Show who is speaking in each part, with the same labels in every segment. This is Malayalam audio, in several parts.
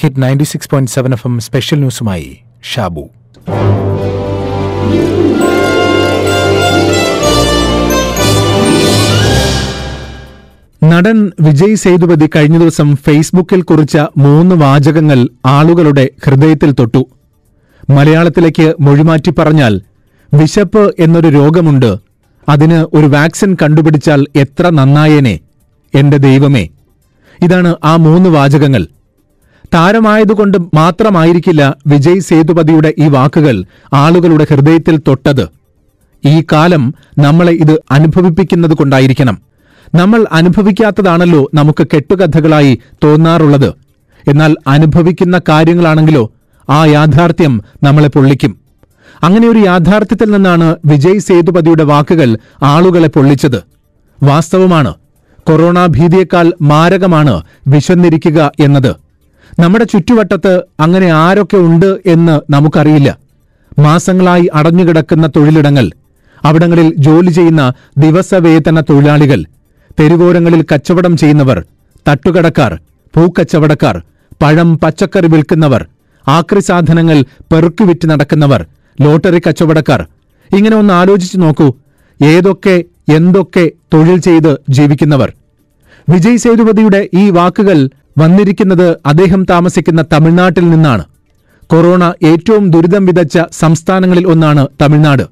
Speaker 1: Hit ninety six point seven FM M special ന്യൂസുമായി ഷാബു.
Speaker 2: നടൻ വിജയ് സേതുപതി കഴിഞ്ഞ ദിവസം ഫേസ്ബുക്കിൽ കുറിച്ച മൂന്ന് വാചകങ്ങൾ ആളുകളുടെ ഹൃദയത്തിൽ തൊട്ടു. മലയാളത്തിലേക്ക് മൊഴിമാറ്റി പറഞ്ഞാൽ വിശപ്പ് എന്നൊരു രോഗമുണ്ട്. അതിന് ഒരു വാക്സിൻ കണ്ടുപിടിച്ചാൽ എത്ര നന്നായേനെ. എന്റെ ദൈവമേ. ഇതാണ് ആ മൂന്ന് വാചകങ്ങൾ. താരമായതുകൊണ്ട് മാത്രമായിരിക്കില്ല വിജയ് സേതുപതിയുടെ ഈ വാക്കുകൾ ആളുകളുടെ ഹൃദയത്തിൽ തൊട്ടത്. ഈ കാലം നമ്മളെ ഇത് അനുഭവിപ്പിക്കുന്നത് കൊണ്ടായിരിക്കണം. നമ്മൾ അനുഭവിക്കാത്തതാണല്ലോ നമുക്ക് കെട്ടുകഥകളായി തോന്നാറുള്ളത്. എന്നാൽ അനുഭവിക്കുന്ന കാര്യങ്ങളാണെങ്കിലോ ആ യാഥാർത്ഥ്യം നമ്മളെ പൊള്ളിക്കും. അങ്ങനെ ഒരു യാഥാർത്ഥ്യത്തിൽ നിന്നാണ് വിജയ് സേതുപതിയുടെ വാക്കുകൾ ആളുകളെ പൊള്ളിച്ചത്. വാസ്തവമാണ്. കൊറോണ ഭീതിയേക്കാൾ മാരകമാണ് വിശന്നിരിക്കുക എന്നത്. നമ്മുടെ ചുറ്റുവട്ടത്ത് അങ്ങനെ ആരൊക്കെ ഉണ്ട് എന്ന് നമുക്കറിയില്ല. മാസങ്ങളായി അടഞ്ഞുകിടക്കുന്ന തൊഴിലിടങ്ങൾ അവിടങ്ങളിൽ ജോലി ചെയ്യുന്ന ദിവസവേതന തൊഴിലാളികൾ തെരുവോരങ്ങളിൽ കച്ചവടം ചെയ്യുന്നവർ തട്ടുകടക്കാർ പൂക്കച്ചവടക്കാർ പഴം പച്ചക്കറി വിൽക്കുന്നവർ ആക്രി സാധനങ്ങൾ പെറുക്കി വിറ്റ് നടക്കുന്നവർ ലോട്ടറി കച്ചവടക്കാർ. ഇങ്ങനെ ഒന്ന് ആലോചിച്ചു നോക്കൂ ഏതൊക്കെ എന്തൊക്കെ തൊഴിൽ ചെയ്ത് ജീവിക്കുന്നവർ. വിജയ് സേതുപതിയുടെ ഈ വാക്കുകൾ വന്നിരിക്കുന്നത് അദ്ദേഹം താമസിക്കുന്ന തമിഴ്നാട്ടിൽ നിന്നാണ്. കൊറോണ ഏറ്റവും ദുരിതം വിതച്ച സംസ്ഥാനങ്ങളിൽ ഒന്നാണ് തമിഴ്നാട്.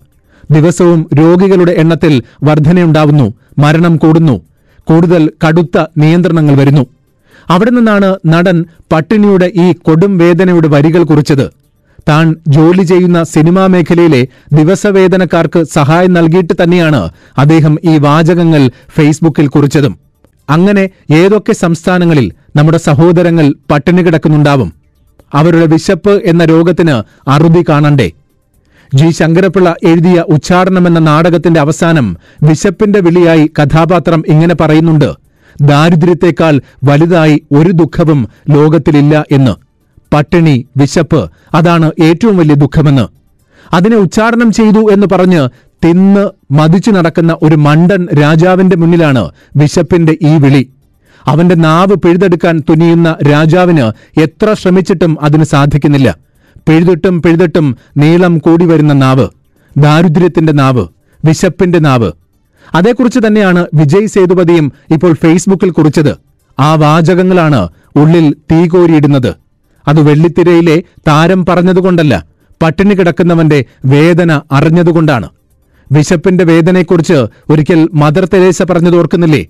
Speaker 2: ദിവസവും രോഗികളുടെ എണ്ണത്തിൽ വർധനയുണ്ടാവുന്നു മരണം കൂടുന്നു കൂടുതൽ കടുത്ത നിയന്ത്രണങ്ങൾ വരുന്നു. അവിടെ നിന്നാണ് നടൻ പട്ടിണിയുടെ ഈ കൊടും വേദനയുടെ വരികൾ കുറിച്ചത്. താൻ ജോലി ചെയ്യുന്ന സിനിമാ മേഖലയിലെ ദിവസവേതനക്കാർക്ക് സഹായം നൽകിയിട്ട് തന്നെയാണ് അദ്ദേഹം ഈ വാചകങ്ങൾ ഫേസ്ബുക്കിൽ കുറിച്ചതും. അങ്ങനെ ഏതൊക്കെ സംസ്ഥാനങ്ങളിൽ നമ്മുടെ സഹോദരങ്ങൾ പട്ടിണി കിടക്കുന്നുണ്ടാവും. അവരുടെ വിശപ്പ് എന്ന രോഗത്തിന് അറുതി കാണണ്ടേ? ജി. ശങ്കരപിള്ള എഴുതിയ ഉച്ചാടനം എന്ന നാടകത്തിന്റെ അവസാനം വിശപ്പിന്റെ വിളിയായി കഥാപാത്രം ഇങ്ങനെ പറയുന്നുണ്ട് ദാരിദ്ര്യത്തെക്കാൾ വലുതായി ഒരു ദുഃഖവും ലോകത്തിലില്ല എന്ന്. പട്ടിണി വിശപ്പ് അതാണ് ഏറ്റവും വലിയ ദുഃഖമെന്ന്. അതിനെ ഉച്ചാടനം ചെയ്തു എന്ന് പറഞ്ഞ് തിന്ന് മതിച്ചു നടക്കുന്ന ഒരു മണ്ടൻ രാജാവിന്റെ മുന്നിലാണ് വിശപ്പിന്റെ ഈ വിളി. അവന്റെ നാവ് പിഴുതെടുക്കാൻ തുനിയുന്ന രാജാവിന് എത്ര ശ്രമിച്ചിട്ടും അതിന് സാധിക്കുന്നില്ല. പിഴുതിട്ടും പിഴുതിട്ടും നീളം കൂടി വരുന്ന നാവ് ദാരിദ്ര്യത്തിന്റെ നാവ് വിശപ്പിന്റെ നാവ്. അതേക്കുറിച്ച് തന്നെയാണ് വിജയ് സേതുപതിയും ഇപ്പോൾ ഫേസ്ബുക്കിൽ കുറിച്ചത്. ആ വാചകങ്ങളാണ് ഉള്ളിൽ തീ കോരിയിടുന്നത്. അത് വെള്ളിത്തിരയിലെ താരം പറഞ്ഞതുകൊണ്ടല്ല പട്ടിണി കിടക്കുന്നവന്റെ വേദന അറിഞ്ഞതുകൊണ്ടാണ്. വിശപ്പിന്റെ വേദനയെക്കുറിച്ച് ഒരിക്കൽ മദർ തെരേസ പറഞ്ഞത് ഓർക്കുന്നില്ലേ?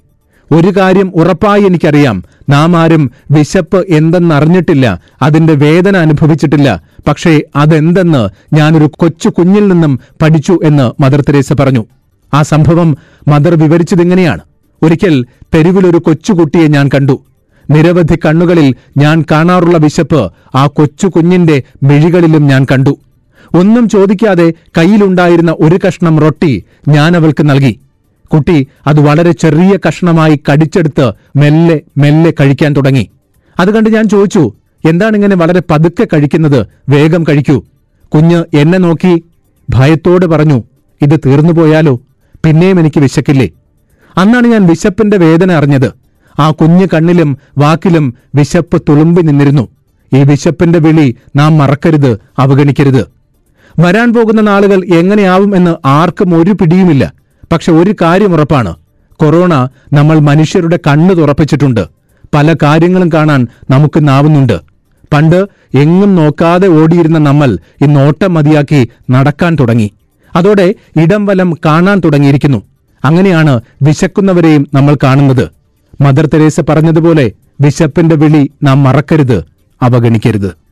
Speaker 2: ഒരു കാര്യം ഉറപ്പായി എനിക്കറിയാം. നാം ആരും വിശപ്പ് എന്തെന്നറിഞ്ഞിട്ടില്ല. അതിന്റെ വേദന അനുഭവിച്ചിട്ടില്ല. പക്ഷേ അതെന്തെന്ന് ഞാനൊരു കൊച്ചു കുഞ്ഞിൽ നിന്നും പഠിച്ചു എന്ന് മദർ തെരേസ പറഞ്ഞു. ആ സംഭവം മദർ വിവരിച്ചതിങ്ങനെയാണ്? ഒരിക്കൽ തെരുവിലൊരു കൊച്ചുകുട്ടിയെ ഞാൻ കണ്ടു. നിരവധി കണ്ണുകളിൽ ഞാൻ കാണാറുള്ള വിശപ്പ് ആ കൊച്ചു കുഞ്ഞിന്റെ മിഴികളിലും ഞാൻ കണ്ടു. ഒന്നും ചോദിക്കാതെ കയ്യിലുണ്ടായിരുന്ന ഒരു കഷ്ണം റൊട്ടി ഞാൻ അവൾക്ക് നൽകി. കുട്ടി അത് വളരെ ചെറിയ കഷ്ണമായി കടിച്ചെടുത്ത് മെല്ലെ മെല്ലെ കഴിക്കാൻ തുടങ്ങി. അത് കണ്ട് ഞാൻ ചോദിച്ചു എന്താണ് ഇങ്ങനെ വളരെ പതുക്കെ കഴിക്കുന്നത്? വേഗം കഴിക്കൂ. കുഞ്ഞ് എന്നെ നോക്കി ഭയത്തോട് പറഞ്ഞു ഇത് തീർന്നു പോയാലോ? പിന്നെയും എനിക്ക് വിശക്കില്ലേ? അന്നാണ് ഞാൻ വിശപ്പിന്റെ വേദന അറിഞ്ഞത്. ആ കുഞ്ഞു കണ്ണിലും വാക്കിലും വിശപ്പ് തുളുമ്പി നിന്നിരുന്നു. ഈ വിശപ്പിന്റെ വിളി നാം മറക്കരുത് അവഗണിക്കരുത്. വരാൻ പോകുന്ന നാളുകൾ എങ്ങനെയാവും എന്ന് ആർക്കും ഒരു പിടിയുമില്ല. പക്ഷെ ഒരു കാര്യം ഉറപ്പാണ്. കൊറോണ നമ്മൾ മനുഷ്യരുടെ കണ്ണു തുറപ്പിച്ചിട്ടുണ്ട്. പല കാര്യങ്ങളും കാണാൻ നമുക്ക് നാവുന്നുണ്ട്. പണ്ട് എങ്ങും നോക്കാതെ ഓടിയിരുന്ന നമ്മൾ ഇന്ന് ഓട്ടം മതിയാക്കി നടക്കാൻ തുടങ്ങി. അതോടെ ഇടം വലം കാണാൻ തുടങ്ങിയിരിക്കുന്നു. അങ്ങനെയാണ് വിശക്കുന്നവരെയും നമ്മൾ കാണുന്നത്. മദർ തെരേസ പറഞ്ഞതുപോലെ വിശപ്പിന്റെ വിളി നാം മറക്കരുത് അവഗണിക്കരുത്.